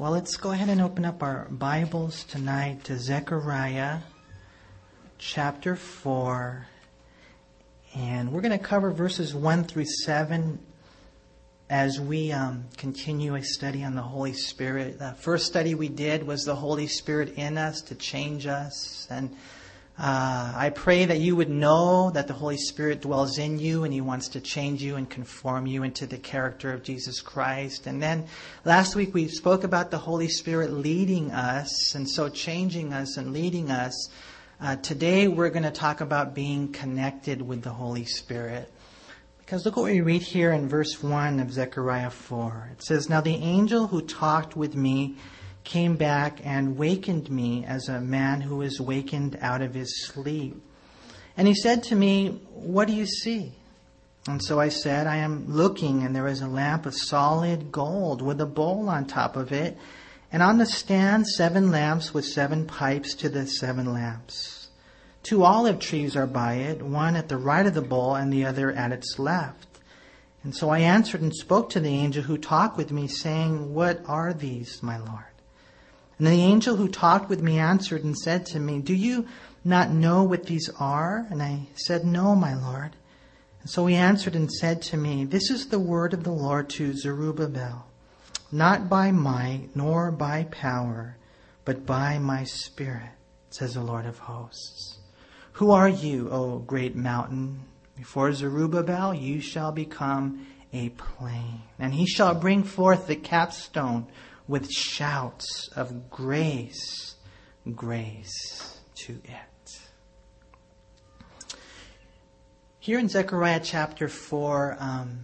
Well, let's go ahead and open up our Bibles tonight to Zechariah chapter 4. And we're going to cover verses 1 through 7 as we um, continue a study on the Holy Spirit. The first study we did was the Holy Spirit in us to change us. And uh, I pray that you would know that the Holy Spirit dwells in you and He wants to change you and conform you into the character of Jesus Christ. And then last week we spoke about the Holy Spirit leading us and so changing us and leading us. Uh, today we're going to talk about being connected with the Holy Spirit. Because look what we read here in verse 1 of Zechariah 4. It says, Now the angel who talked with me came back and wakened me as a man who is wakened out of his sleep. And he said to me, What do you see? And so I said, I am looking, and there is a lamp of solid gold with a bowl on top of it, and on the stand seven lamps with seven pipes to the seven lamps. Two olive trees are by it, one at the right of the bowl and the other at its left. And so I answered and spoke to the angel who talked with me, saying, What are these, my Lord? And the angel who talked with me answered and said to me, Do you not know what these are? And I said, No, my Lord. And so he answered and said to me, This is the word of the Lord to Zerubbabel, not by might nor by power, but by my spirit, says the Lord of hosts. Who are you, O great mountain? Before Zerubbabel you shall become a plain, and he shall bring forth the capstone with shouts of grace, grace to it. Here in Zechariah chapter 4, um,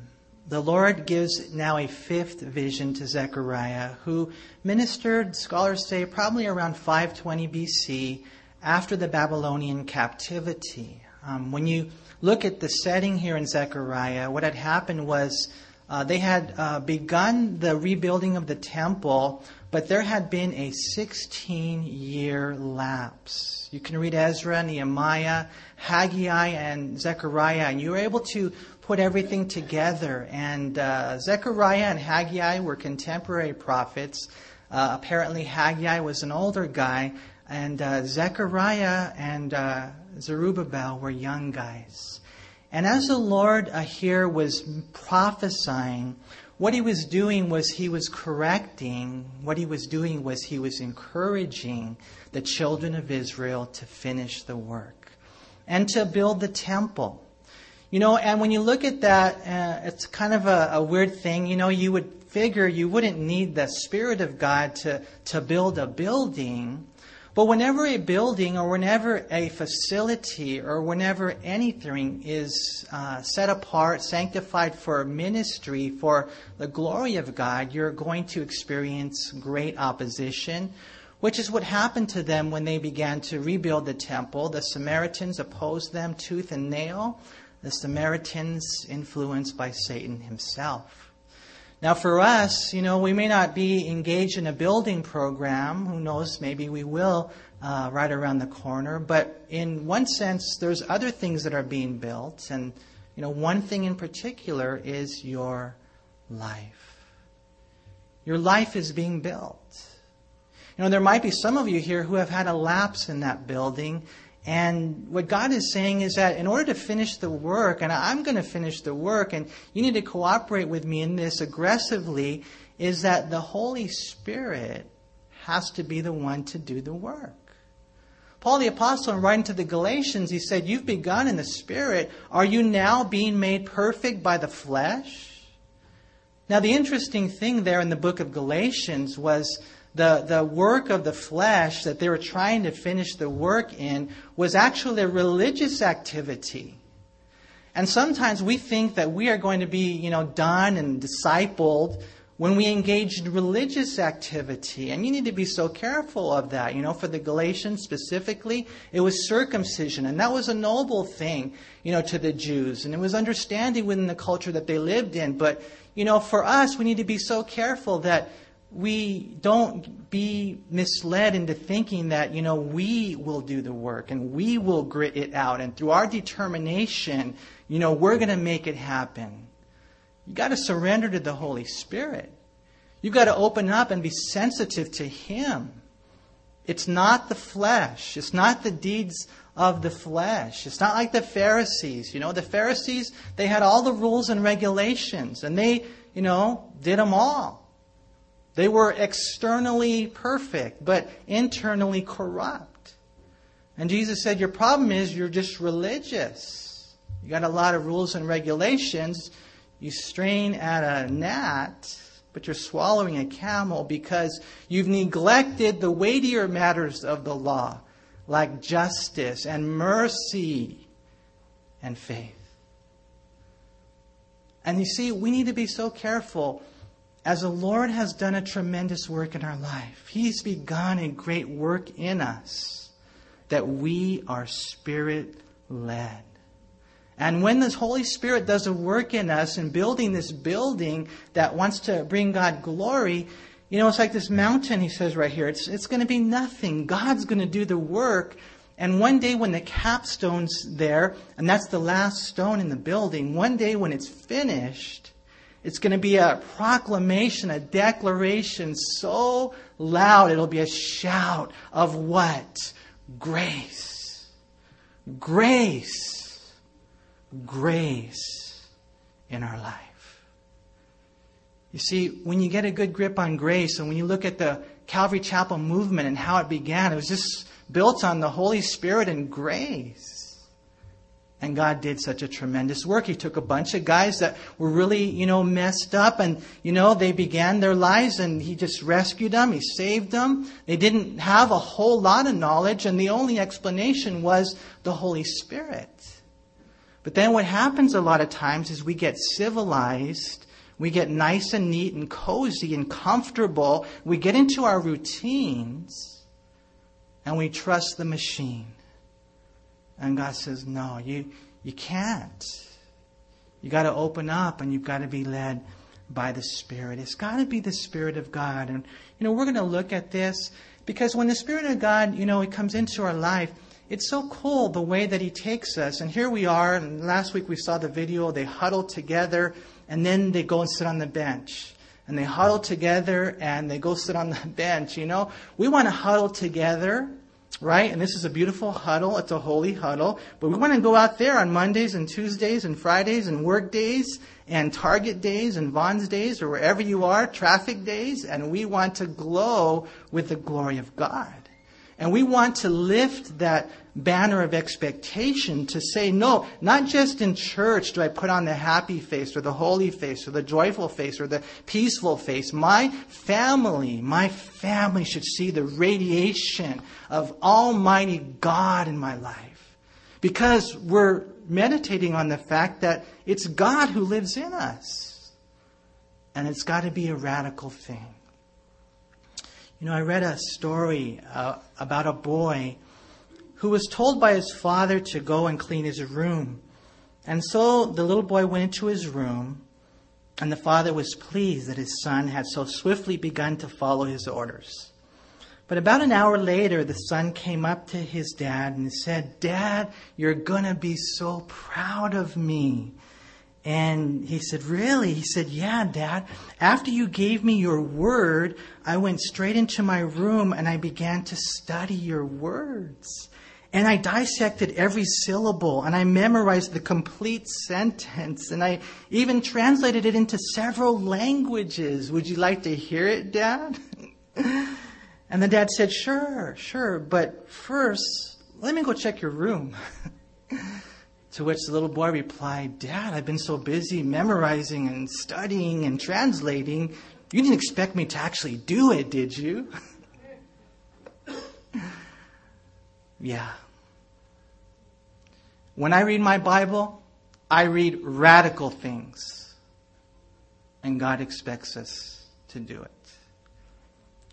the Lord gives now a fifth vision to Zechariah, who ministered, scholars say, probably around 520 BC after the Babylonian captivity. Um, when you look at the setting here in Zechariah, what had happened was uh, they had uh, begun the rebuilding of the temple, but there had been a 16 year lapse. You can read Ezra, Nehemiah, Haggai, and Zechariah, and you were able to put everything together. And uh, Zechariah and Haggai were contemporary prophets. Uh, apparently, Haggai was an older guy, and uh, Zechariah and Zerubbabel were young guys. And as the Lord here was prophesying, what he was doing was he was correcting, what he was doing was he was encouraging the children of Israel to finish the work and to build the temple. You know, and when you look at that, uh, it's kind of a, a weird thing. You know, you would figure you wouldn't need the Spirit of God to, to build a building. But whenever a building or whenever a facility or whenever anything is uh, set apart, sanctified for ministry, for the glory of God, you're going to experience great opposition, which is what happened to them when they began to rebuild the temple. The Samaritans opposed them tooth and nail. The Samaritans influenced by Satan himself. Now, for us, you know, we may not be engaged in a building program. Who knows? Maybe we will uh, right around the corner. But in one sense, there's other things that are being built, and you know, one thing in particular is your life. Your life is being built. You know, there might be some of you here who have had a lapse in that building, and what God is saying is that in order to finish the work, and I'm going to finish the work, and you need to cooperate with me in this aggressively, is that the Holy Spirit has to be the one to do the work. Paul the Apostle, in writing to the Galatians, he said, You've begun in the Spirit. Are you now being made perfect by the flesh? Now, the interesting thing there in the book of Galatians was the, the work of the flesh that they were trying to finish the work in was actually a religious activity. And sometimes we think that we are going to be, you know, done and discipled when we engage in religious activity. And you need to be so careful of that. You know, for the Galatians specifically, it was circumcision. And that was a noble thing, you know, to the Jews. And it was understanding within the culture that they lived in. But, you know, for us, we need to be so careful that we don't be misled into thinking that, you know, we will do the work and we will grit it out. And through our determination, you know, we're going to make it happen. You got to surrender to the Holy Spirit. You've got to open up and be sensitive to Him. It's not the flesh. It's not the deeds of the flesh. It's not like the Pharisees. You know, the Pharisees, they had all the rules and regulations, and they, you know, did them all. They were externally perfect, but internally corrupt. And Jesus said, Your problem is you're just religious. You got a lot of rules and regulations. You strain at a gnat, but you're swallowing a camel because you've neglected the weightier matters of the law, like justice and mercy and faith. And you see, we need to be so careful as the Lord has done a tremendous work in our life. He's begun a great work in us that we are spirit led. And when the Holy Spirit does a work in us in building this building that wants to bring God glory, you know, it's like this mountain, he says right here. It's, it's going to be nothing. God's going to do the work. And one day when the capstone's there, and that's the last stone in the building, one day when it's finished, it's going to be a proclamation, a declaration so loud, it'll be a shout of what? Grace. Grace. Grace in our life. You see, when you get a good grip on grace and when you look at the Calvary Chapel movement and how it began, it was just built on the Holy Spirit and grace. And God did such a tremendous work. He took a bunch of guys that were really, you know, messed up and, you know, they began their lives and He just rescued them. He saved them. They didn't have a whole lot of knowledge and the only explanation was the Holy Spirit. But then what happens a lot of times is we get civilized. We get nice and neat and cozy and comfortable. We get into our routines and we trust the machine. And God says, no, you, you can't. You got to open up and you've got to be led by the Spirit. It's got to be the Spirit of God. And, you know, we're going to look at this because when the Spirit of God, you know, it comes into our life, it's so cool the way that He takes us. And here we are, and last week we saw the video, they huddle together and then they go and sit on the bench. And they huddle together and they go sit on the bench, you know. We want to huddle together right? And this is a beautiful huddle. It's a holy huddle. But we want to go out there on Mondays and Tuesdays and Fridays and work days and Target days and Vons days or wherever you are, traffic days, and we want to glow with the glory of God. And we want to lift that banner of expectation to say, no, not just in church do I put on the happy face or the holy face or the joyful face or the peaceful face. My family, my family should see the radiation of Almighty God in my life. Because we're meditating on the fact that it's God who lives in us. And it's got to be a radical thing. You know, I read a story uh, about a boy who was told by his father to go and clean his room. And so the little boy went into his room, and the father was pleased that his son had so swiftly begun to follow his orders. But about an hour later, the son came up to his dad and said, Dad, you're going to be so proud of me. And he said, Really? He said, Yeah, Dad. After you gave me your word, I went straight into my room and I began to study your words. And I dissected every syllable and I memorized the complete sentence and I even translated it into several languages. Would you like to hear it, Dad? and the dad said, Sure, sure, but first, let me go check your room. To which the little boy replied, Dad, I've been so busy memorizing and studying and translating. You didn't expect me to actually do it, did you? yeah. When I read my Bible, I read radical things. And God expects us to do it.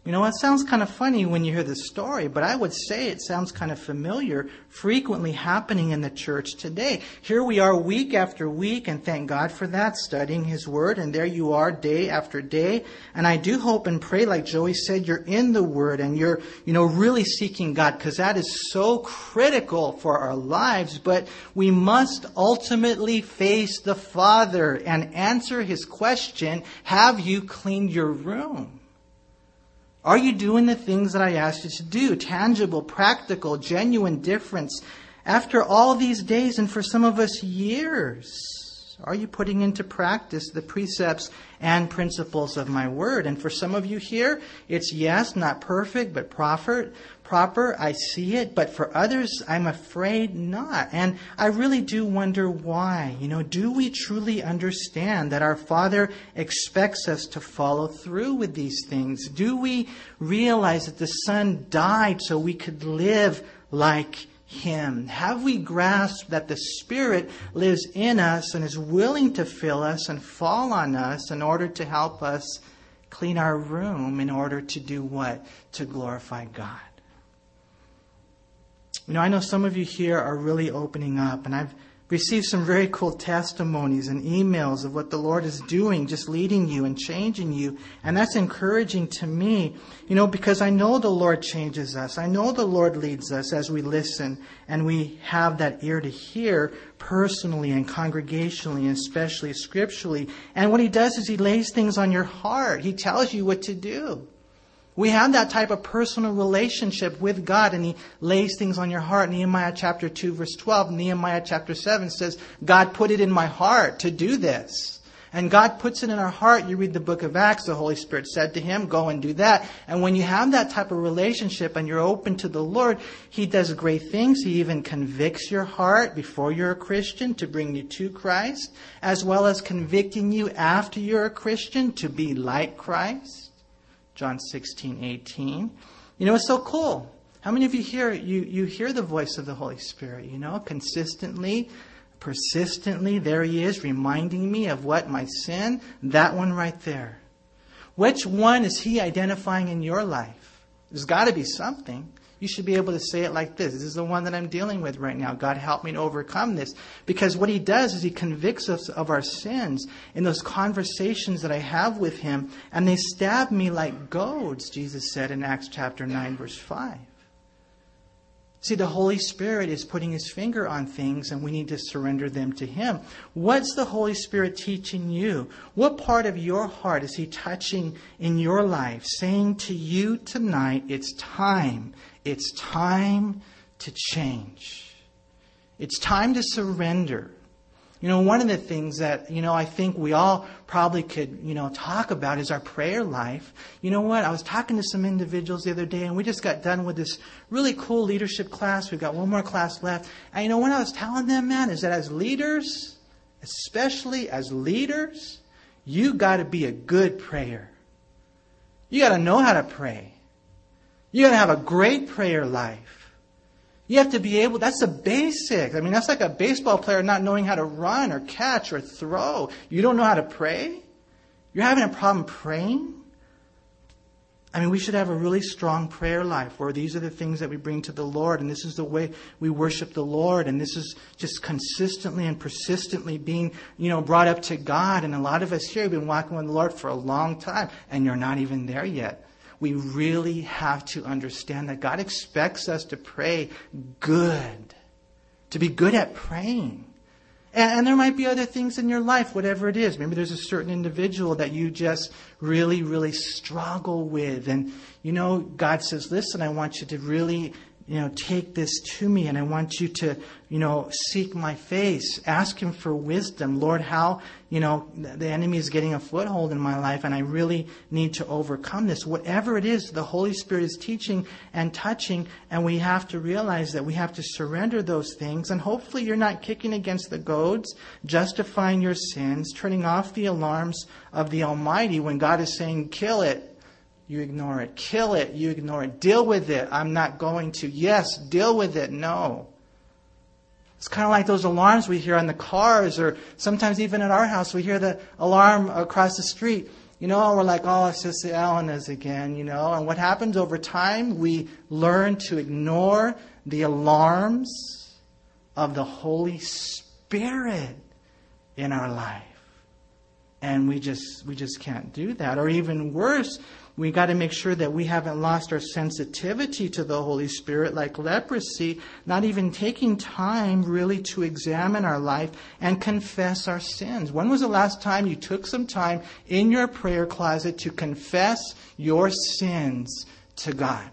You know, it sounds kind of funny when you hear the story, but I would say it sounds kind of familiar, frequently happening in the church today. Here we are week after week, and thank God for that, studying His Word, and there you are day after day. And I do hope and pray, like Joey said, you're in the Word and you're, you know, really seeking God, because that is so critical for our lives. But we must ultimately face the Father and answer His question, have you cleaned your room? Are you doing the things that I asked you to do? Tangible, practical, genuine difference. After all these days, and for some of us, years, are you putting into practice the precepts and principles of my word? And for some of you here, it's yes, not perfect, but proper proper. I see it. But for others, I'm afraid not. And I really do wonder why. You know, do we truly understand that our Father expects us to follow through with these things? Do we realize that the Son died so we could live like him? Have we grasped that the Spirit lives in us and is willing to fill us and fall on us in order to help us clean our room in order to do what? To glorify God. You know, I know some of you here are really opening up, and I've received some very cool testimonies and emails of what the Lord is doing, just leading you and changing you. And that's encouraging to me, you know, because I know the Lord changes us. I know the Lord leads us as we listen and we have that ear to hear personally and congregationally, and especially scripturally. And what He does is He lays things on your heart. He tells you what to do. We have that type of personal relationship with God, and He lays things on your heart. Nehemiah chapter 2, verse 12, Nehemiah chapter 7 says, God put it in my heart to do this. And God puts it in our heart. You read the book of Acts, the Holy Spirit said to him, Go and do that. And when you have that type of relationship and you're open to the Lord, He does great things. He even convicts your heart before you're a Christian to bring you to Christ, as well as convicting you after you're a Christian to be like Christ. John 16, 18. You know, it's so cool. How many of you hear you, you hear the voice of the Holy Spirit, you know, consistently, persistently, there he is, reminding me of what my sin, that one right there. Which one is he identifying in your life? There's got to be something you should be able to say it like this. This is the one that I'm dealing with right now. God help me to overcome this. Because what he does is he convicts us of our sins in those conversations that I have with him, and they stab me like goads, Jesus said in Acts chapter 9, verse 5. See, the Holy Spirit is putting his finger on things and we need to surrender them to him. What's the Holy Spirit teaching you? What part of your heart is he touching in your life, saying to you tonight, it's time. It's time to change. It's time to surrender. You know, one of the things that, you know, I think we all probably could, you know, talk about is our prayer life. You know what? I was talking to some individuals the other day and we just got done with this really cool leadership class. We've got one more class left. And you know, what I was telling them, man, is that as leaders, especially as leaders, you got to be a good prayer. You got to know how to pray. You got to have a great prayer life. You have to be able, that's the basic. I mean, that's like a baseball player not knowing how to run or catch or throw. You don't know how to pray? You're having a problem praying? I mean, we should have a really strong prayer life where these are the things that we bring to the Lord, and this is the way we worship the Lord, and this is just consistently and persistently being, you know, brought up to God. And a lot of us here have been walking with the Lord for a long time, and you're not even there yet we really have to understand that God expects us to pray good, to be good at praying. And, there might be other things in your life, whatever it is. Maybe there's a certain individual that you just really, really struggle with. And, you know, God says, listen, I want you to really you know, take this to me and I want you to, you know, seek my face. Ask him for wisdom. Lord, how, you know, the enemy is getting a foothold in my life and I really need to overcome this. Whatever it is, the Holy Spirit is teaching and touching and we have to realize that we have to surrender those things and hopefully you're not kicking against the goads, justifying your sins, turning off the alarms of the Almighty when God is saying, kill it, you ignore it. Kill it. You ignore it. Deal with it. I'm not going to. Yes, deal with it. No. It's kind of like those alarms we hear on the cars, or sometimes even at our house, we hear the alarm across the street. You know, we're like, oh, it's just the Elenas again, you know. And what happens over time? We learn to ignore the alarms of the Holy Spirit in our life. And we just we just can't do that. Or even worse, we got to make sure that we haven't lost our sensitivity to the Holy Spirit like leprosy, not even taking time really to examine our life and confess our sins. When was the last time you took some time in your prayer closet to confess your sins to God?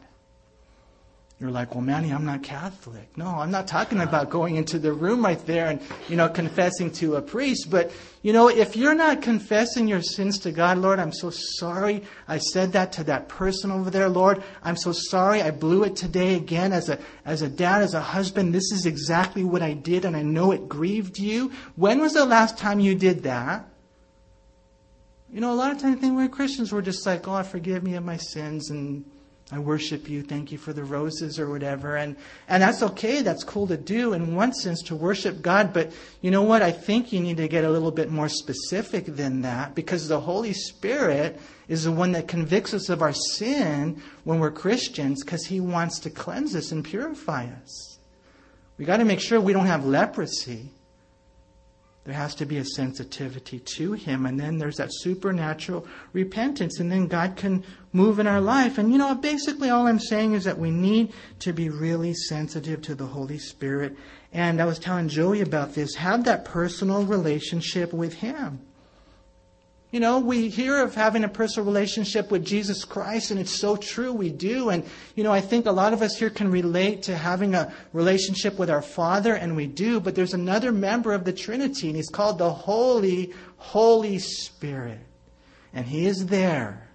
You're like, well, Manny, I'm not Catholic. No, I'm not talking about going into the room right there and, you know, confessing to a priest. But, you know, if you're not confessing your sins to God, Lord, I'm so sorry I said that to that person over there, Lord. I'm so sorry I blew it today again as a, as a dad, as a husband. This is exactly what I did and I know it grieved you. When was the last time you did that? You know, a lot of times I think we're Christians, we're just like, oh, forgive me of my sins and I worship you. Thank you for the roses or whatever. And, and that's okay. That's cool to do in one sense to worship God. But you know what? I think you need to get a little bit more specific than that because the Holy Spirit is the one that convicts us of our sin when we're Christians because he wants to cleanse us and purify us. We got to make sure we don't have leprosy. There has to be a sensitivity to Him. And then there's that supernatural repentance. And then God can move in our life. And you know, basically all I'm saying is that we need to be really sensitive to the Holy Spirit. And I was telling Joey about this. Have that personal relationship with Him. You know, we hear of having a personal relationship with Jesus Christ, and it's so true, we do. And, you know, I think a lot of us here can relate to having a relationship with our Father, and we do. But there's another member of the Trinity, and he's called the Holy, Holy Spirit. And he is there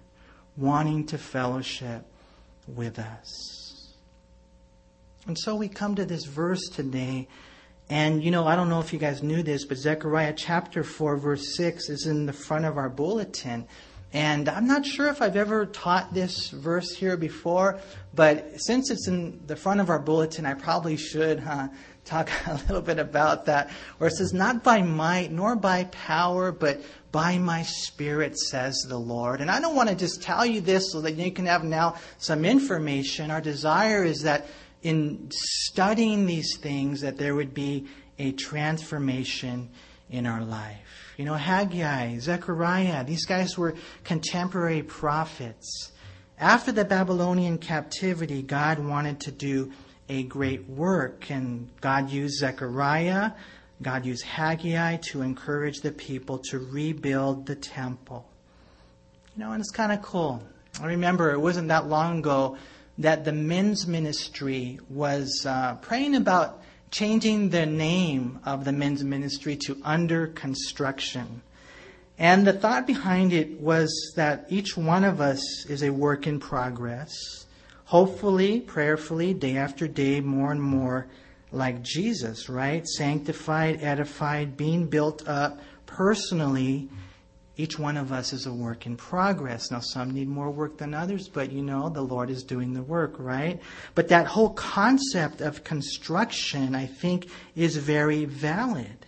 wanting to fellowship with us. And so we come to this verse today and, you know, I don't know if you guys knew this, but Zechariah chapter 4, verse 6 is in the front of our bulletin. And I'm not sure if I've ever taught this verse here before, but since it's in the front of our bulletin, I probably should huh, talk a little bit about that. Where it says, Not by might nor by power, but by my spirit, says the Lord. And I don't want to just tell you this so that you can have now some information. Our desire is that in studying these things that there would be a transformation in our life. You know, Haggai, Zechariah, these guys were contemporary prophets. After the Babylonian captivity, God wanted to do a great work, and God used Zechariah, God used Haggai to encourage the people to rebuild the temple. You know, and it's kind of cool. I remember it wasn't that long ago that the men's ministry was uh, praying about changing the name of the men's ministry to Under Construction. And the thought behind it was that each one of us is a work in progress. Hopefully, prayerfully, day after day, more and more like Jesus, right? Sanctified, edified, being built up personally each one of us is a work in progress. Now, some need more work than others, but you know, the Lord is doing the work, right? But that whole concept of construction, I think, is very valid.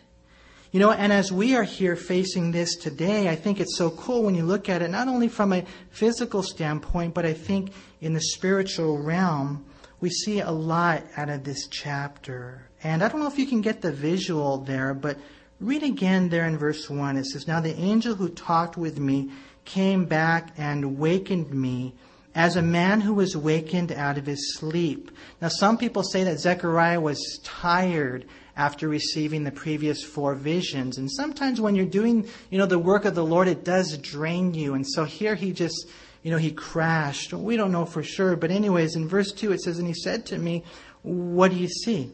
You know, and as we are here facing this today, I think it's so cool when you look at it, not only from a physical standpoint, but I think in the spiritual realm, we see a lot out of this chapter. And I don't know if you can get the visual there, but Read again there in verse 1. It says, Now the angel who talked with me came back and wakened me as a man who was wakened out of his sleep. Now, some people say that Zechariah was tired after receiving the previous four visions. And sometimes when you're doing, you know, the work of the Lord, it does drain you. And so here he just, you know, he crashed. We don't know for sure. But anyways, in verse 2 it says, And he said to me, What do you see?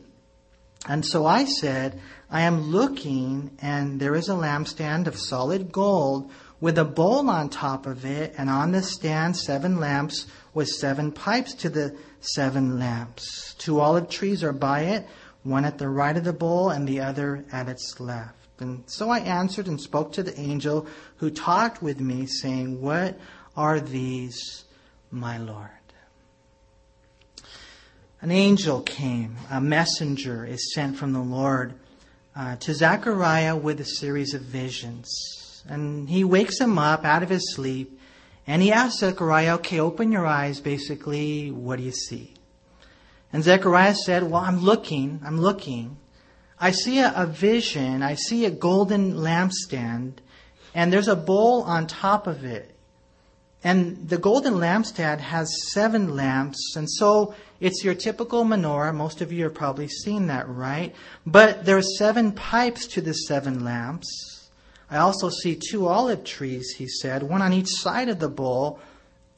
And so I said, I am looking, and there is a lampstand of solid gold with a bowl on top of it, and on the stand seven lamps with seven pipes to the seven lamps. Two olive trees are by it, one at the right of the bowl and the other at its left. And so I answered and spoke to the angel who talked with me, saying, What are these, my Lord? An angel came, a messenger is sent from the Lord uh, to Zechariah with a series of visions. And he wakes him up out of his sleep and he asks Zechariah, okay, open your eyes, basically, what do you see? And Zechariah said, well, I'm looking, I'm looking. I see a, a vision, I see a golden lampstand, and there's a bowl on top of it. And the golden lampstand has seven lamps, and so it's your typical menorah. Most of you have probably seen that, right? But there are seven pipes to the seven lamps. I also see two olive trees, he said, one on each side of the bowl.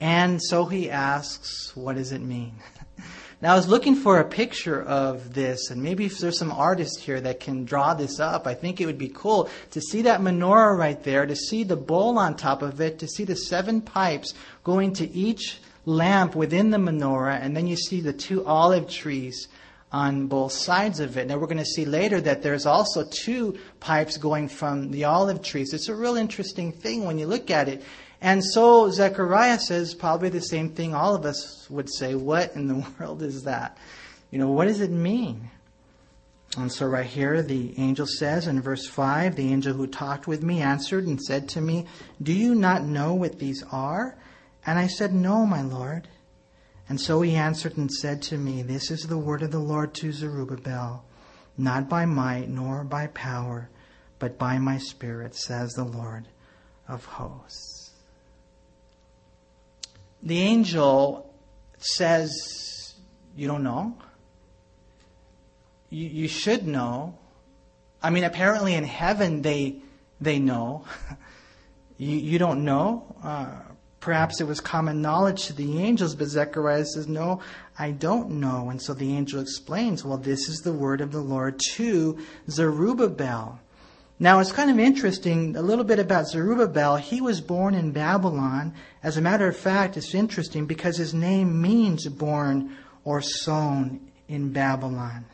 And so he asks, what does it mean? Now, I was looking for a picture of this, and maybe if there's some artist here that can draw this up, I think it would be cool to see that menorah right there, to see the bowl on top of it, to see the seven pipes going to each lamp within the menorah, and then you see the two olive trees on both sides of it. Now, we're going to see later that there's also two pipes going from the olive trees. It's a real interesting thing when you look at it. And so Zechariah says probably the same thing all of us would say. What in the world is that? You know, what does it mean? And so right here, the angel says in verse 5 the angel who talked with me answered and said to me, Do you not know what these are? And I said, No, my Lord. And so he answered and said to me, This is the word of the Lord to Zerubbabel, not by might nor by power, but by my spirit, says the Lord of hosts the angel says, You don't know? You, you should know. I mean, apparently in heaven they, they know. you, you don't know? Uh, perhaps it was common knowledge to the angels, but Zechariah says, No, I don't know. And so the angel explains, Well, this is the word of the Lord to Zerubbabel. Now, it's kind of interesting, a little bit about Zerubbabel. He was born in Babylon. As a matter of fact, it's interesting because his name means born or sown in Babylon.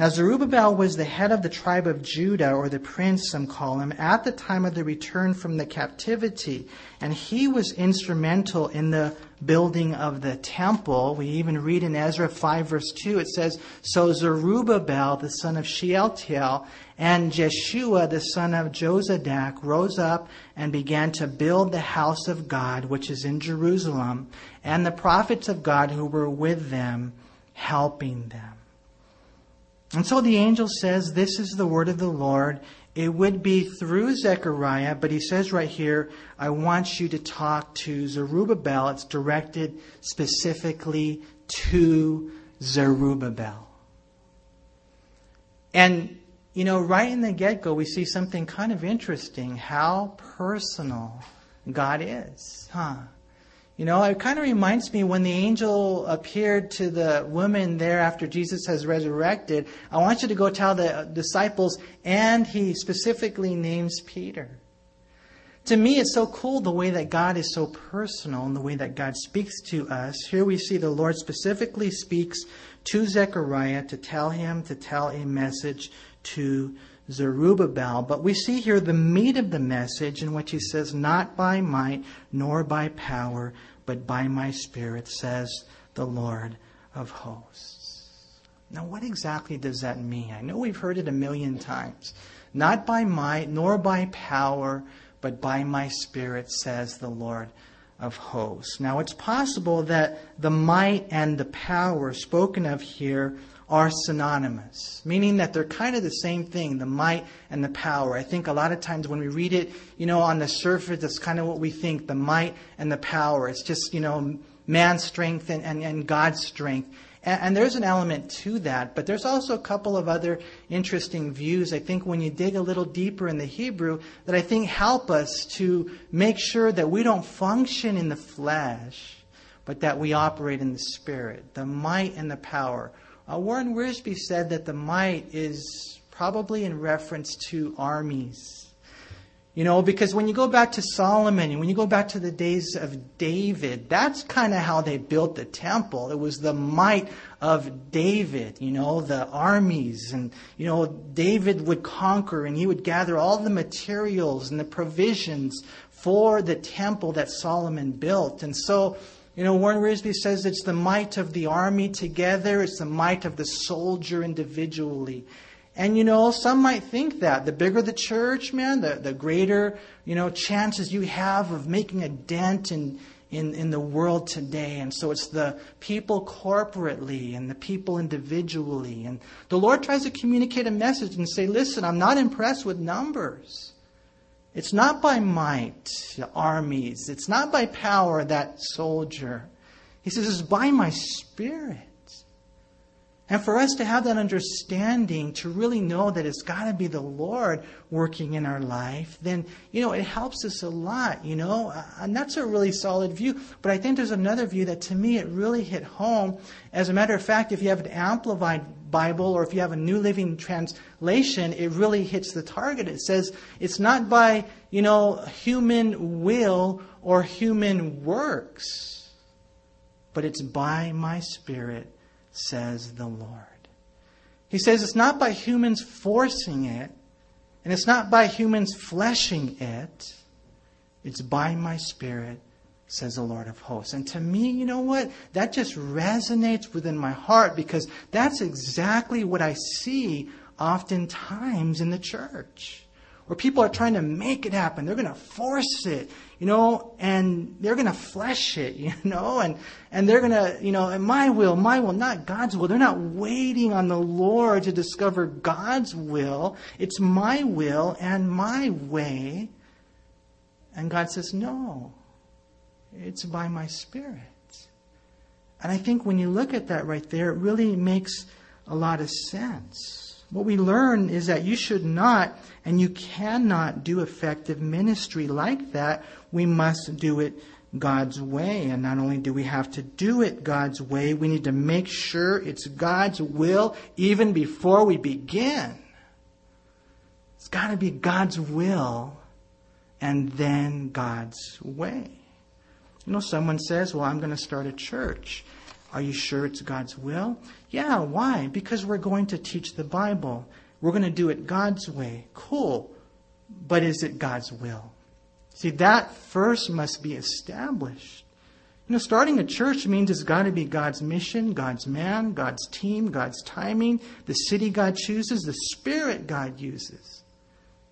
Now, Zerubbabel was the head of the tribe of Judah, or the prince, some call him, at the time of the return from the captivity. And he was instrumental in the building of the temple. We even read in Ezra 5, verse 2, it says, So Zerubbabel, the son of Shealtiel, and Jeshua, the son of Jozadak, rose up and began to build the house of God, which is in Jerusalem, and the prophets of God who were with them, helping them. And so the angel says, This is the word of the Lord. It would be through Zechariah, but he says right here, I want you to talk to Zerubbabel. It's directed specifically to Zerubbabel. And, you know, right in the get go, we see something kind of interesting how personal God is, huh? You know, it kind of reminds me when the angel appeared to the woman there after Jesus has resurrected. I want you to go tell the disciples, and he specifically names Peter. To me, it's so cool the way that God is so personal and the way that God speaks to us. Here we see the Lord specifically speaks to Zechariah to tell him to tell a message to Zerubbabel. But we see here the meat of the message in which he says, Not by might nor by power, but by my Spirit, says the Lord of hosts. Now, what exactly does that mean? I know we've heard it a million times. Not by might nor by power, but by my Spirit, says the Lord of hosts. Now, it's possible that the might and the power spoken of here are synonymous, meaning that they're kind of the same thing, the might and the power. I think a lot of times when we read it, you know, on the surface, that's kind of what we think, the might and the power. It's just, you know, man's strength and, and, and God's strength. And, and there's an element to that, but there's also a couple of other interesting views, I think, when you dig a little deeper in the Hebrew, that I think help us to make sure that we don't function in the flesh, but that we operate in the spirit, the might and the power uh, Warren Wiersbe said that the might is probably in reference to armies. You know, because when you go back to Solomon and when you go back to the days of David, that's kind of how they built the temple. It was the might of David, you know, the armies. And, you know, David would conquer and he would gather all the materials and the provisions for the temple that Solomon built. And so, you know, Warren Wiersbe says it's the might of the army together, it's the might of the soldier individually. And you know, some might think that the bigger the church, man, the, the greater, you know, chances you have of making a dent in, in, in the world today. And so it's the people corporately and the people individually. And the Lord tries to communicate a message and say, listen, I'm not impressed with numbers. It's not by might, armies. It's not by power, that soldier. He says, it's by my spirit. And for us to have that understanding, to really know that it's got to be the Lord working in our life, then, you know, it helps us a lot, you know. Uh, and that's a really solid view. But I think there's another view that to me it really hit home. As a matter of fact, if you have an amplified Bible or if you have a New Living Translation, it really hits the target. It says it's not by, you know, human will or human works, but it's by my Spirit says the Lord. He says it's not by humans forcing it, and it's not by humans fleshing it, it's by my Spirit, says the Lord of hosts. And to me, you know what? That just resonates within my heart because that's exactly what I see oftentimes in the church where people are trying to make it happen. They're going to force it, you know, and they're going to flesh it, you know, and, and they're going to, you know, my will, my will, not God's will. They're not waiting on the Lord to discover God's will. It's my will and my way. And God says, no, it's by my spirit. And I think when you look at that right there, it really makes a lot of sense. What we learn is that you should not and you cannot do effective ministry like that. We must do it God's way. And not only do we have to do it God's way, we need to make sure it's God's will even before we begin. It's got to be God's will and then God's way. You know, someone says, Well, I'm going to start a church. Are you sure it's God's will? Yeah, why? Because we're going to teach the Bible. We're going to do it God's way. Cool. But is it God's will? See, that first must be established. You know, starting a church means it's got to be God's mission, God's man, God's team, God's timing, the city God chooses, the spirit God uses.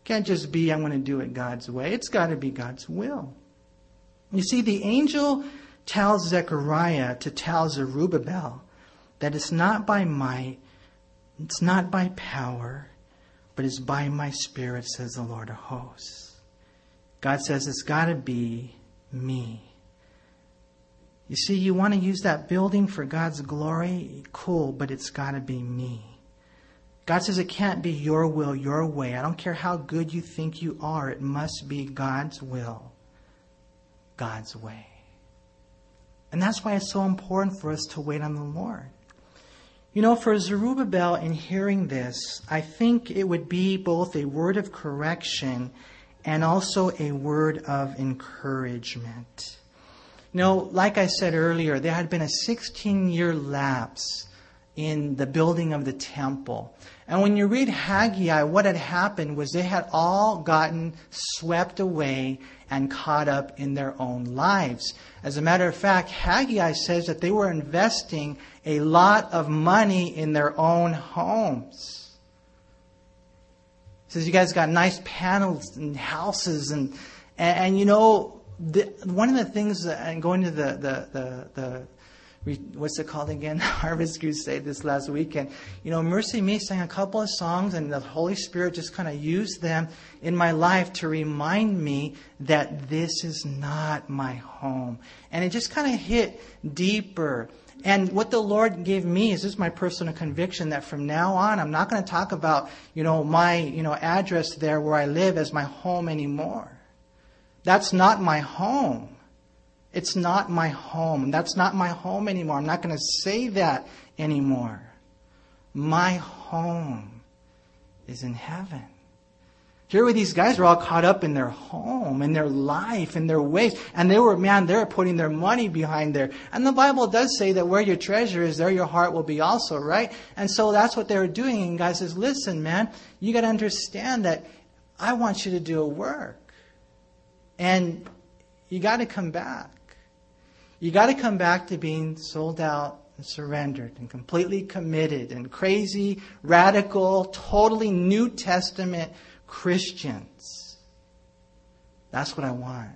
Can't just be, I'm going to do it God's way. It's got to be God's will. You see, the angel tells Zechariah to tell Zerubbabel that it's not by might, it's not by power, but it's by my spirit, says the Lord of hosts. God says it's got to be me. You see, you want to use that building for God's glory? Cool, but it's got to be me. God says it can't be your will, your way. I don't care how good you think you are, it must be God's will, God's way. And that's why it's so important for us to wait on the Lord. You know, for Zerubbabel, in hearing this, I think it would be both a word of correction and also a word of encouragement. You know, like I said earlier, there had been a 16 year lapse in the building of the temple. And when you read Haggai, what had happened was they had all gotten swept away and caught up in their own lives. As a matter of fact, Haggai says that they were investing a lot of money in their own homes. He says, You guys got nice panels and houses, and, and, and you know, the, one of the things, that, and going to the, the, the, the what's it called again? Harvest Crusade this last weekend. You know, MercyMe sang a couple of songs, and the Holy Spirit just kind of used them in my life to remind me that this is not my home. And it just kind of hit deeper. And what the Lord gave me is just my personal conviction that from now on, I'm not going to talk about, you know, my, you know, address there where I live as my home anymore. That's not my home. It's not my home. That's not my home anymore. I'm not going to say that anymore. My home is in heaven. Here were these guys were all caught up in their home, in their life, in their ways. And they were, man, they were putting their money behind there. And the Bible does say that where your treasure is, there your heart will be also, right? And so that's what they were doing. And God says, listen, man, you got to understand that I want you to do a work. And you got to come back. You got to come back to being sold out and surrendered and completely committed and crazy, radical, totally New Testament Christians. That's what I want.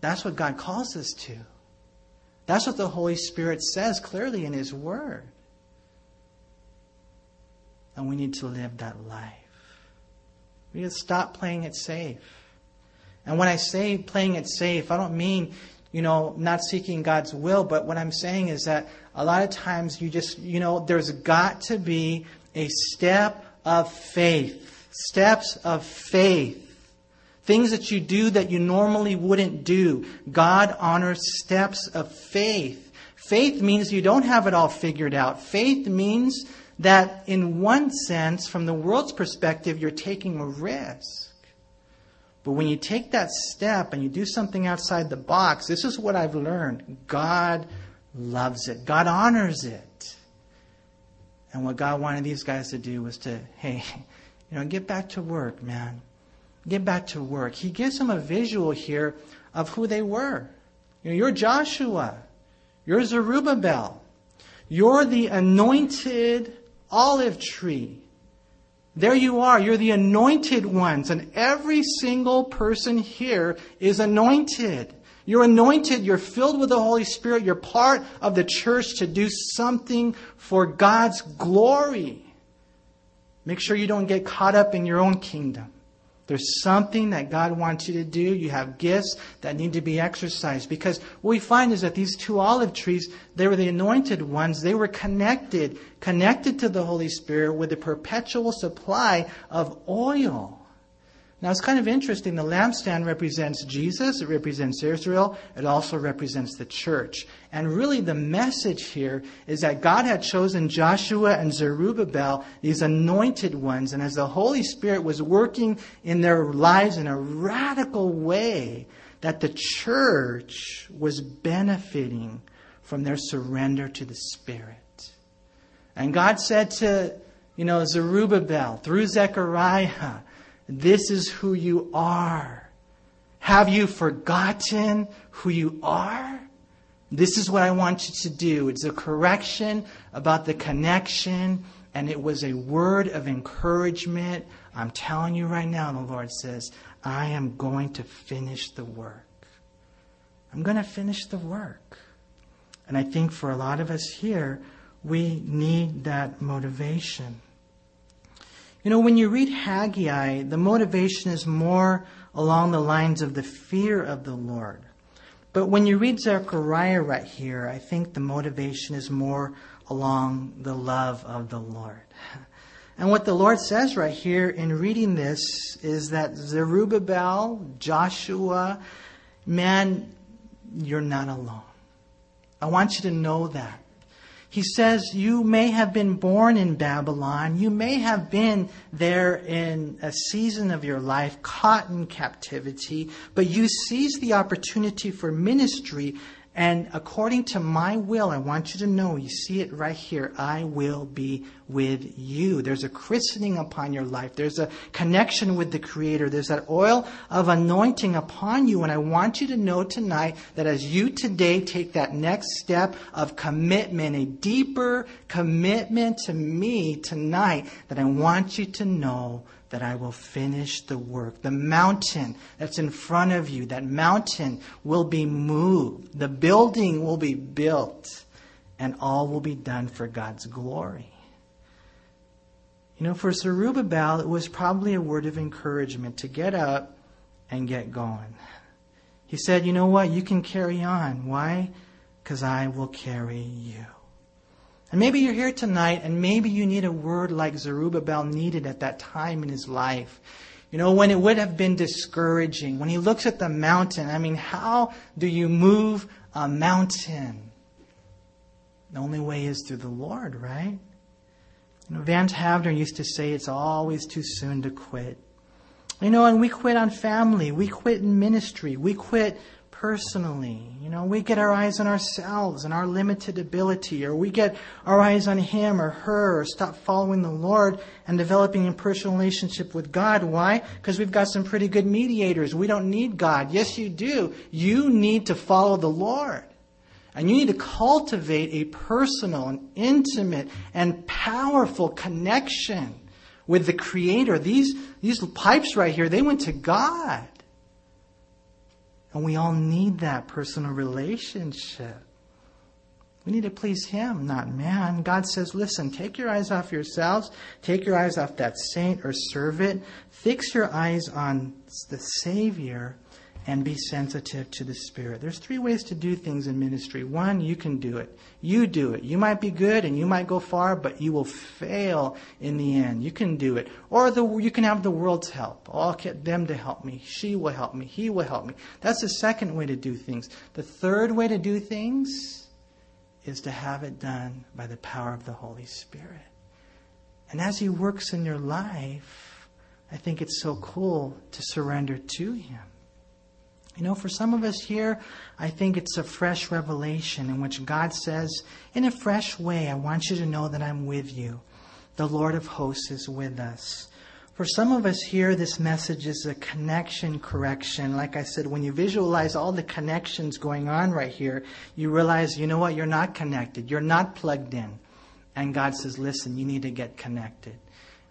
That's what God calls us to. That's what the Holy Spirit says clearly in His Word. And we need to live that life. We need to stop playing it safe. And when I say playing it safe, I don't mean, you know, not seeking God's will, but what I'm saying is that a lot of times you just, you know, there's got to be a step of faith. Steps of faith. Things that you do that you normally wouldn't do. God honors steps of faith. Faith means you don't have it all figured out. Faith means that, in one sense, from the world's perspective, you're taking a risk. But when you take that step and you do something outside the box, this is what I've learned God loves it, God honors it. And what God wanted these guys to do was to, hey, you know, get back to work, man. Get back to work. He gives them a visual here of who they were. You know, you're Joshua. You're Zerubbabel. You're the anointed olive tree. There you are. You're the anointed ones. And every single person here is anointed. You're anointed. You're filled with the Holy Spirit. You're part of the church to do something for God's glory. Make sure you don't get caught up in your own kingdom. There's something that God wants you to do. You have gifts that need to be exercised. Because what we find is that these two olive trees, they were the anointed ones. They were connected, connected to the Holy Spirit with a perpetual supply of oil. Now it's kind of interesting. The lampstand represents Jesus, it represents Israel, it also represents the church. And really, the message here is that God had chosen Joshua and Zerubbabel, these anointed ones, and as the Holy Spirit was working in their lives in a radical way, that the church was benefiting from their surrender to the Spirit. And God said to, you know, Zerubbabel through Zechariah, this is who you are. Have you forgotten who you are? This is what I want you to do. It's a correction about the connection, and it was a word of encouragement. I'm telling you right now, the Lord says, I am going to finish the work. I'm going to finish the work. And I think for a lot of us here, we need that motivation. You know, when you read Haggai, the motivation is more along the lines of the fear of the Lord. But when you read Zechariah right here, I think the motivation is more along the love of the Lord. And what the Lord says right here in reading this is that Zerubbabel, Joshua, man, you're not alone. I want you to know that. He says, You may have been born in Babylon. You may have been there in a season of your life, caught in captivity, but you seized the opportunity for ministry and according to my will, I want you to know, you see it right here, I will be with you. There's a christening upon your life. There's a connection with the Creator. There's that oil of anointing upon you. And I want you to know tonight that as you today take that next step of commitment, a deeper commitment to me tonight, that I want you to know that I will finish the work. The mountain that's in front of you, that mountain will be moved. The building will be built, and all will be done for God's glory. You know, for Zerubbabel, it was probably a word of encouragement to get up and get going. He said, You know what? You can carry on. Why? Because I will carry you. And maybe you're here tonight and maybe you need a word like Zerubbabel needed at that time in his life. You know, when it would have been discouraging, when he looks at the mountain, I mean, how do you move a mountain? The only way is through the Lord, right? You know, Vance Havner used to say it's always too soon to quit. You know, and we quit on family, we quit in ministry, we quit personally. You know, we get our eyes on ourselves and our limited ability, or we get our eyes on him or her, or stop following the Lord and developing a personal relationship with God. Why? Because we've got some pretty good mediators. We don't need God. Yes, you do. You need to follow the Lord. And you need to cultivate a personal and intimate and powerful connection with the Creator. These, these pipes right here, they went to God. And we all need that personal relationship. We need to please Him, not man. God says, listen, take your eyes off yourselves, take your eyes off that saint or servant, fix your eyes on the Savior, and be sensitive to the Spirit. There's three ways to do things in ministry. One, you can do it. You do it. You might be good and you might go far, but you will fail in the end. You can do it. Or the, you can have the world's help. I'll get them to help me. She will help me. He will help me. That's the second way to do things. The third way to do things is to have it done by the power of the Holy Spirit. And as He works in your life, I think it's so cool to surrender to Him. You know, for some of us here, I think it's a fresh revelation in which God says, in a fresh way, I want you to know that I'm with you. The Lord of hosts is with us. For some of us here, this message is a connection correction. Like I said, when you visualize all the connections going on right here, you realize, you know what, you're not connected. You're not plugged in. And God says, listen, you need to get connected.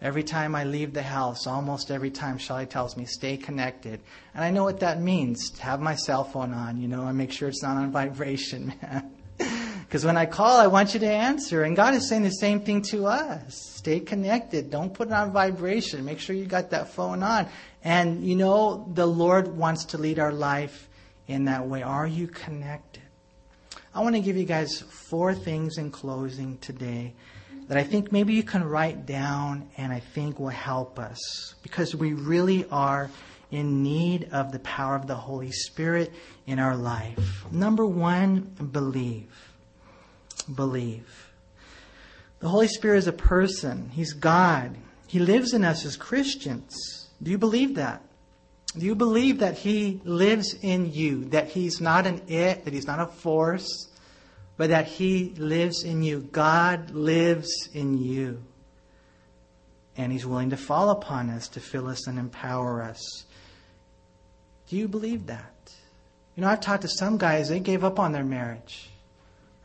Every time I leave the house, almost every time, Shelly tells me, stay connected. And I know what that means, have my cell phone on, you know, I make sure it's not on vibration, man. Because when I call, I want you to answer. And God is saying the same thing to us. Stay connected. Don't put it on vibration. Make sure you got that phone on. And, you know, the Lord wants to lead our life in that way. Are you connected? I want to give you guys four things in closing today that I think maybe you can write down and I think will help us because we really are in need of the power of the Holy Spirit in our life. Number one, believe. Believe. The Holy Spirit is a person. He's God. He lives in us as Christians. Do you believe that? Do you believe that He lives in you? That He's not an it, that He's not a force, but that He lives in you. God lives in you. And He's willing to fall upon us to fill us and empower us. Do you believe that? You know, I've talked to some guys, they gave up on their marriage.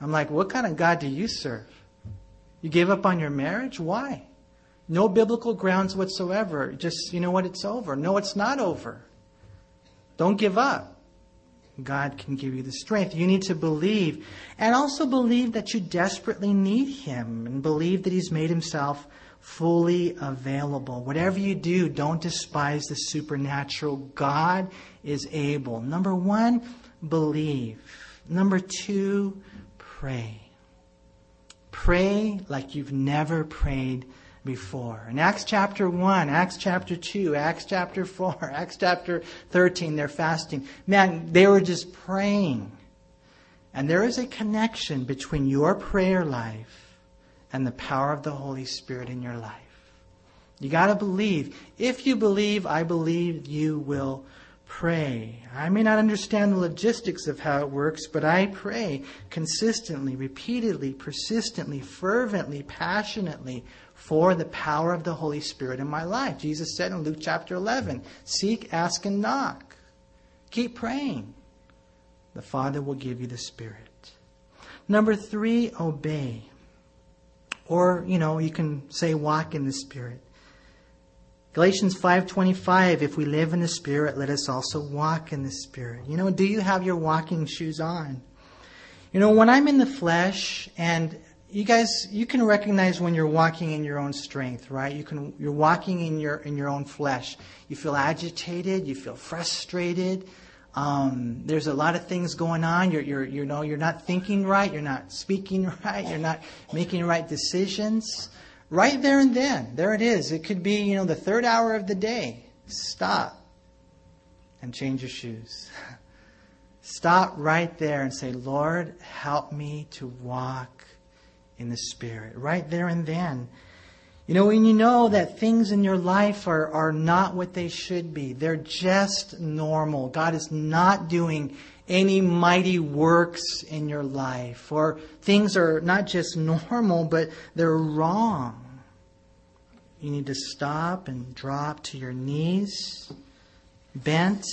I'm like, what kind of God do you serve? You gave up on your marriage? Why? No biblical grounds whatsoever. Just, you know what, it's over. No, it's not over. Don't give up. God can give you the strength. You need to believe. And also believe that you desperately need Him and believe that He's made Himself fully available. Whatever you do, don't despise the supernatural. God is able. Number one, believe. Number two, pray. Pray like you've never prayed before. In Acts chapter 1, Acts chapter 2, Acts chapter 4, Acts chapter 13, they're fasting. Man, they were just praying. And there is a connection between your prayer life and the power of the Holy Spirit in your life. You got to believe. If you believe, I believe you will pray. I may not understand the logistics of how it works, but I pray consistently, repeatedly, persistently, fervently, passionately for the power of the Holy Spirit in my life. Jesus said in Luke chapter 11 Seek, ask, and knock. Keep praying. The Father will give you the Spirit. Number three, obey. Or, you know, you can say walk in the Spirit. Galatians 5:25 if we live in the spirit let us also walk in the spirit. You know, do you have your walking shoes on? You know, when I'm in the flesh and you guys, you can recognize when you're walking in your own strength, right? You can, you're walking in your in your own flesh. You feel agitated, you feel frustrated. Um, there's a lot of things going on. You're, you're, you know, you're not thinking right. You're not speaking right. You're not making right decisions. Right there and then, there it is. It could be, you know, the third hour of the day. Stop and change your shoes. Stop right there and say, Lord, help me to walk in the Spirit, right there and then. You know, when you know that things in your life are, are not what they should be, they're just normal. God is not doing any mighty works in your life, or things are not just normal, but they're wrong. You need to stop and drop to your knees, bent,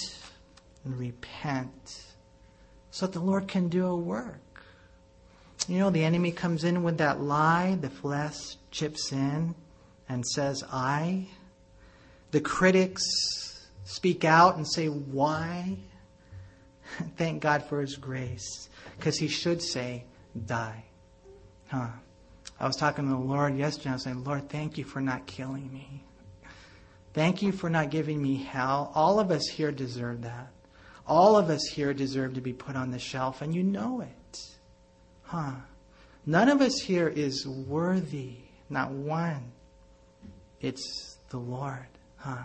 and repent, so that the Lord can do a work. You know, the enemy comes in with that lie, the flesh chips in and says, I. The critics speak out and say, Why? Thank God for His grace, because He should say, Die. Huh. I was talking to the Lord yesterday. I was saying, Lord, thank you for not killing me. Thank you for not giving me hell. All of us here deserve that. All of us here deserve to be put on the shelf, and you know it. Huh. None of us here is worthy, not one. It's the Lord. Huh.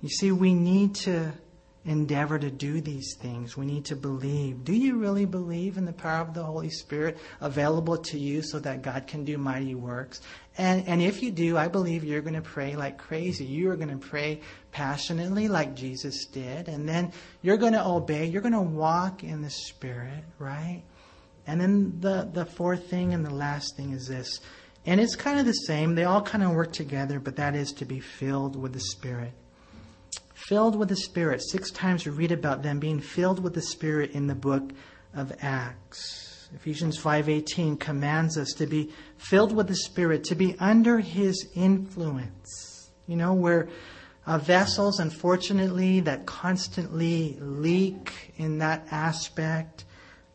You see, we need to endeavor to do these things. We need to believe. Do you really believe in the power of the Holy Spirit available to you so that God can do mighty works? And, and if you do, I believe you're going to pray like crazy. You are going to pray passionately like Jesus did. And then you're going to obey. You're going to walk in the Spirit, right? And then the, the fourth thing and the last thing is this. And it's kind of the same. They all kind of work together, but that is to be filled with the Spirit filled with the Spirit. Six times we read about them being filled with the Spirit in the book of Acts. Ephesians 5:18 commands us to be filled with the Spirit, to be under His influence. You know, we're uh, vessels, unfortunately, that constantly leak in that aspect.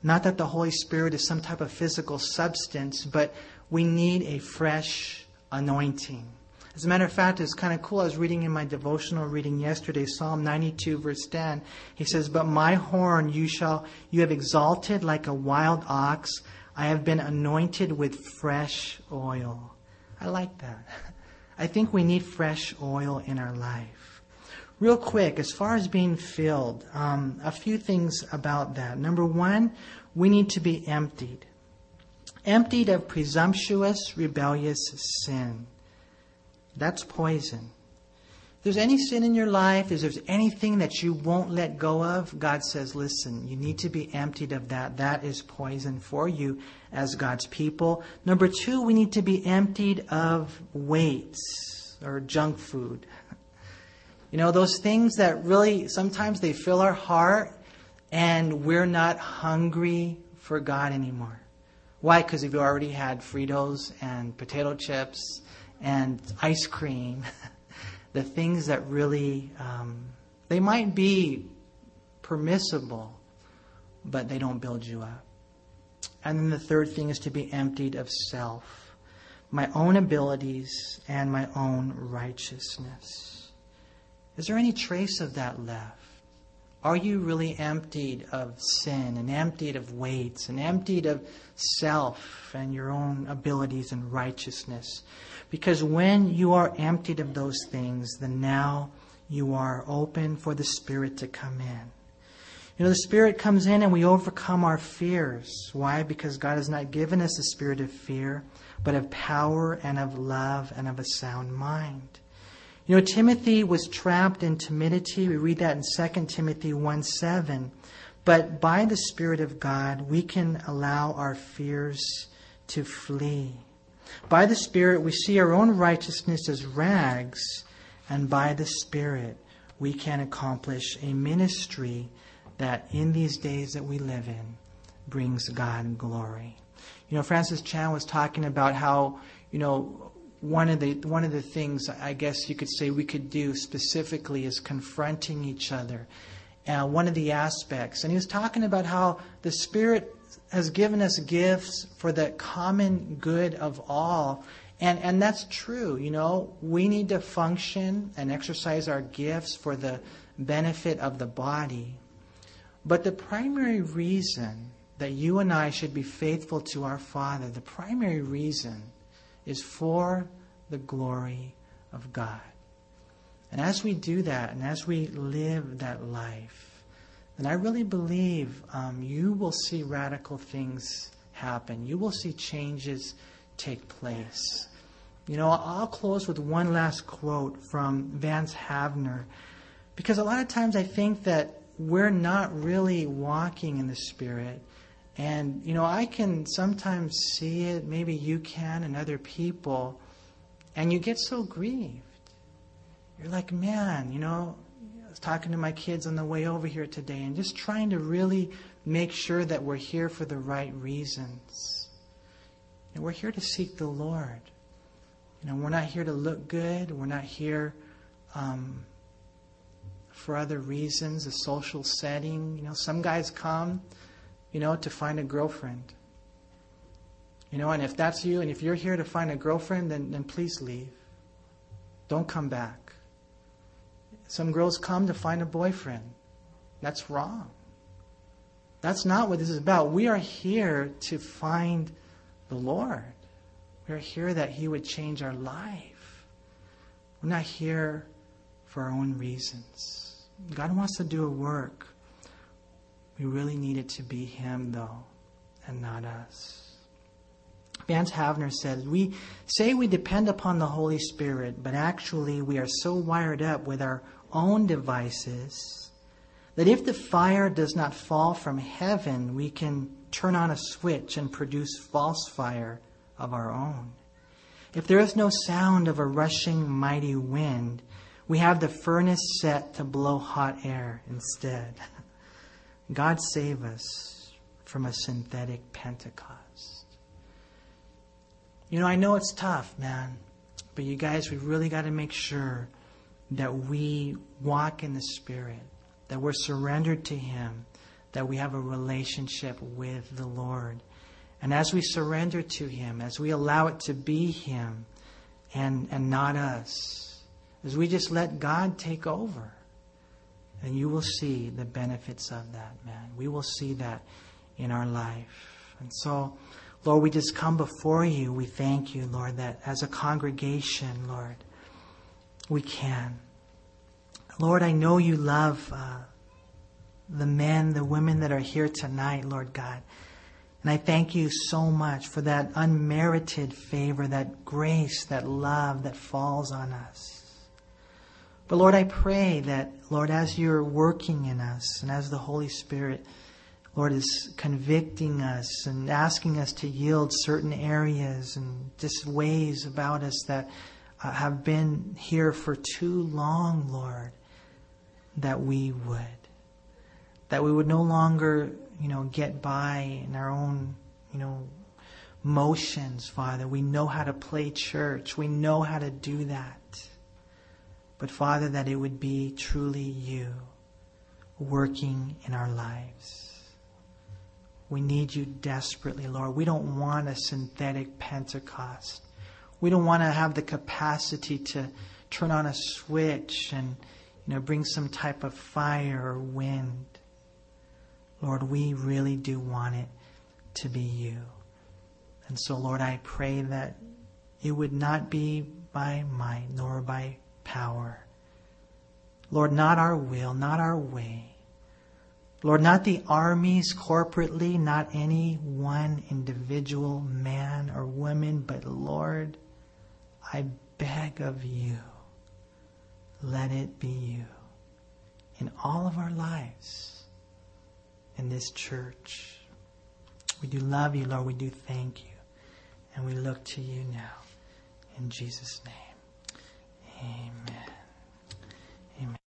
Not that the Holy Spirit is some type of physical substance, but we need a fresh anointing. As a matter of fact, it's kind of cool. I was reading in my devotional reading yesterday, Psalm 92, verse 10. He says, But my horn you shall, you have exalted like a wild ox. I have been anointed with fresh oil. I like that. I think we need fresh oil in our life. Real quick, as far as being filled, um, a few things about that. Number one, we need to be emptied. Emptied of presumptuous, rebellious sin. That's poison. If there's any sin in your life, if there's anything that you won't let go of, God says, listen, you need to be emptied of that. That is poison for you as God's people. Number two, we need to be emptied of weights or junk food. You know, those things that really sometimes they fill our heart and we're not hungry for God anymore. Why? Because we've already had Fritos and potato chips and ice cream, the things that really, um, they might be permissible, but they don't build you up. And then the third thing is to be emptied of self, my own abilities and my own righteousness. Is there any trace of that left? Are you really emptied of sin and emptied of weights and emptied of self and your own abilities and righteousness? Because when you are emptied of those things, then now you are open for the Spirit to come in. You know, the Spirit comes in and we overcome our fears. Why? Because God has not given us a spirit of fear, but of power and of love and of a sound mind. You know, Timothy was trapped in timidity. We read that in 2 Timothy 1 7. But by the Spirit of God, we can allow our fears to flee. By the Spirit, we see our own righteousness as rags, and by the Spirit, we can accomplish a ministry that in these days that we live in brings God glory. You know, Francis Chan was talking about how, you know, one of the one of the things I guess you could say we could do specifically is confronting each other. Uh, one of the aspects, and he was talking about how the Spirit has given us gifts for the common good of all. And, and that's true. You know, we need to function and exercise our gifts for the benefit of the body. But the primary reason that you and I should be faithful to our Father, the primary reason is for the glory of God. And as we do that, and as we live that life, and I really believe um, you will see radical things happen. You will see changes take place. You know, I'll close with one last quote from Vance Havner, because a lot of times I think that we're not really walking in the Spirit. And, you know, I can sometimes see it, maybe you can, and other people, and you get so grieved. You're like, man, you know, I was talking to my kids on the way over here today and just trying to really make sure that we're here for the right reasons. And we're here to seek the Lord. You know, we're not here to look good. We're not here um, for other reasons, a social setting. You know, some guys come, you know, to find a girlfriend. You know, and if that's you, and if you're here to find a girlfriend, then, then please leave. Don't come back. Some girls come to find a boyfriend. That's wrong. That's not what this is about. We are here to find the Lord. We are here that He would change our life. We're not here for our own reasons. God wants to do a work. We really need it to be Him, though, and not us. Vance Havner says, We say we depend upon the Holy Spirit, but actually we are so wired up with our own devices that if the fire does not fall from heaven, we can turn on a switch and produce false fire of our own. If there is no sound of a rushing mighty wind, we have the furnace set to blow hot air instead. God save us from a synthetic Pentecost. You know, I know it's tough, man, but you guys, we really got to make sure that we walk in the Spirit, that we're surrendered to Him, that we have a relationship with the Lord. And as we surrender to Him, as we allow it to be Him and, and not us, as we just let God take over, and you will see the benefits of that, man. We will see that in our life. And so, Lord, we just come before you. We thank you, Lord, that as a congregation, Lord, we can. Lord, I know you love uh, the men, the women that are here tonight, Lord God. And I thank you so much for that unmerited favor, that grace, that love that falls on us. But Lord, I pray that, Lord, as you're working in us and as the Holy Spirit, Lord, is convicting us and asking us to yield certain areas and just ways about us that uh, have been here for too long, Lord, that we would. That we would no longer, you know, get by in our own, you know, motions, Father. We know how to play church. We know how to do that. But Father, that it would be truly you working in our lives. We need you desperately, Lord. We don't want a synthetic Pentecost. We don't want to have the capacity to turn on a switch and you know bring some type of fire or wind. Lord, we really do want it to be you. And so, Lord, I pray that it would not be by might nor by power. Lord, not our will, not our way. Lord, not the armies corporately, not any one individual man or woman, but Lord, I beg of you, let it be you in all of our lives in this church. We do love you, Lord. We do thank you. And we look to you now. In Jesus' name, amen.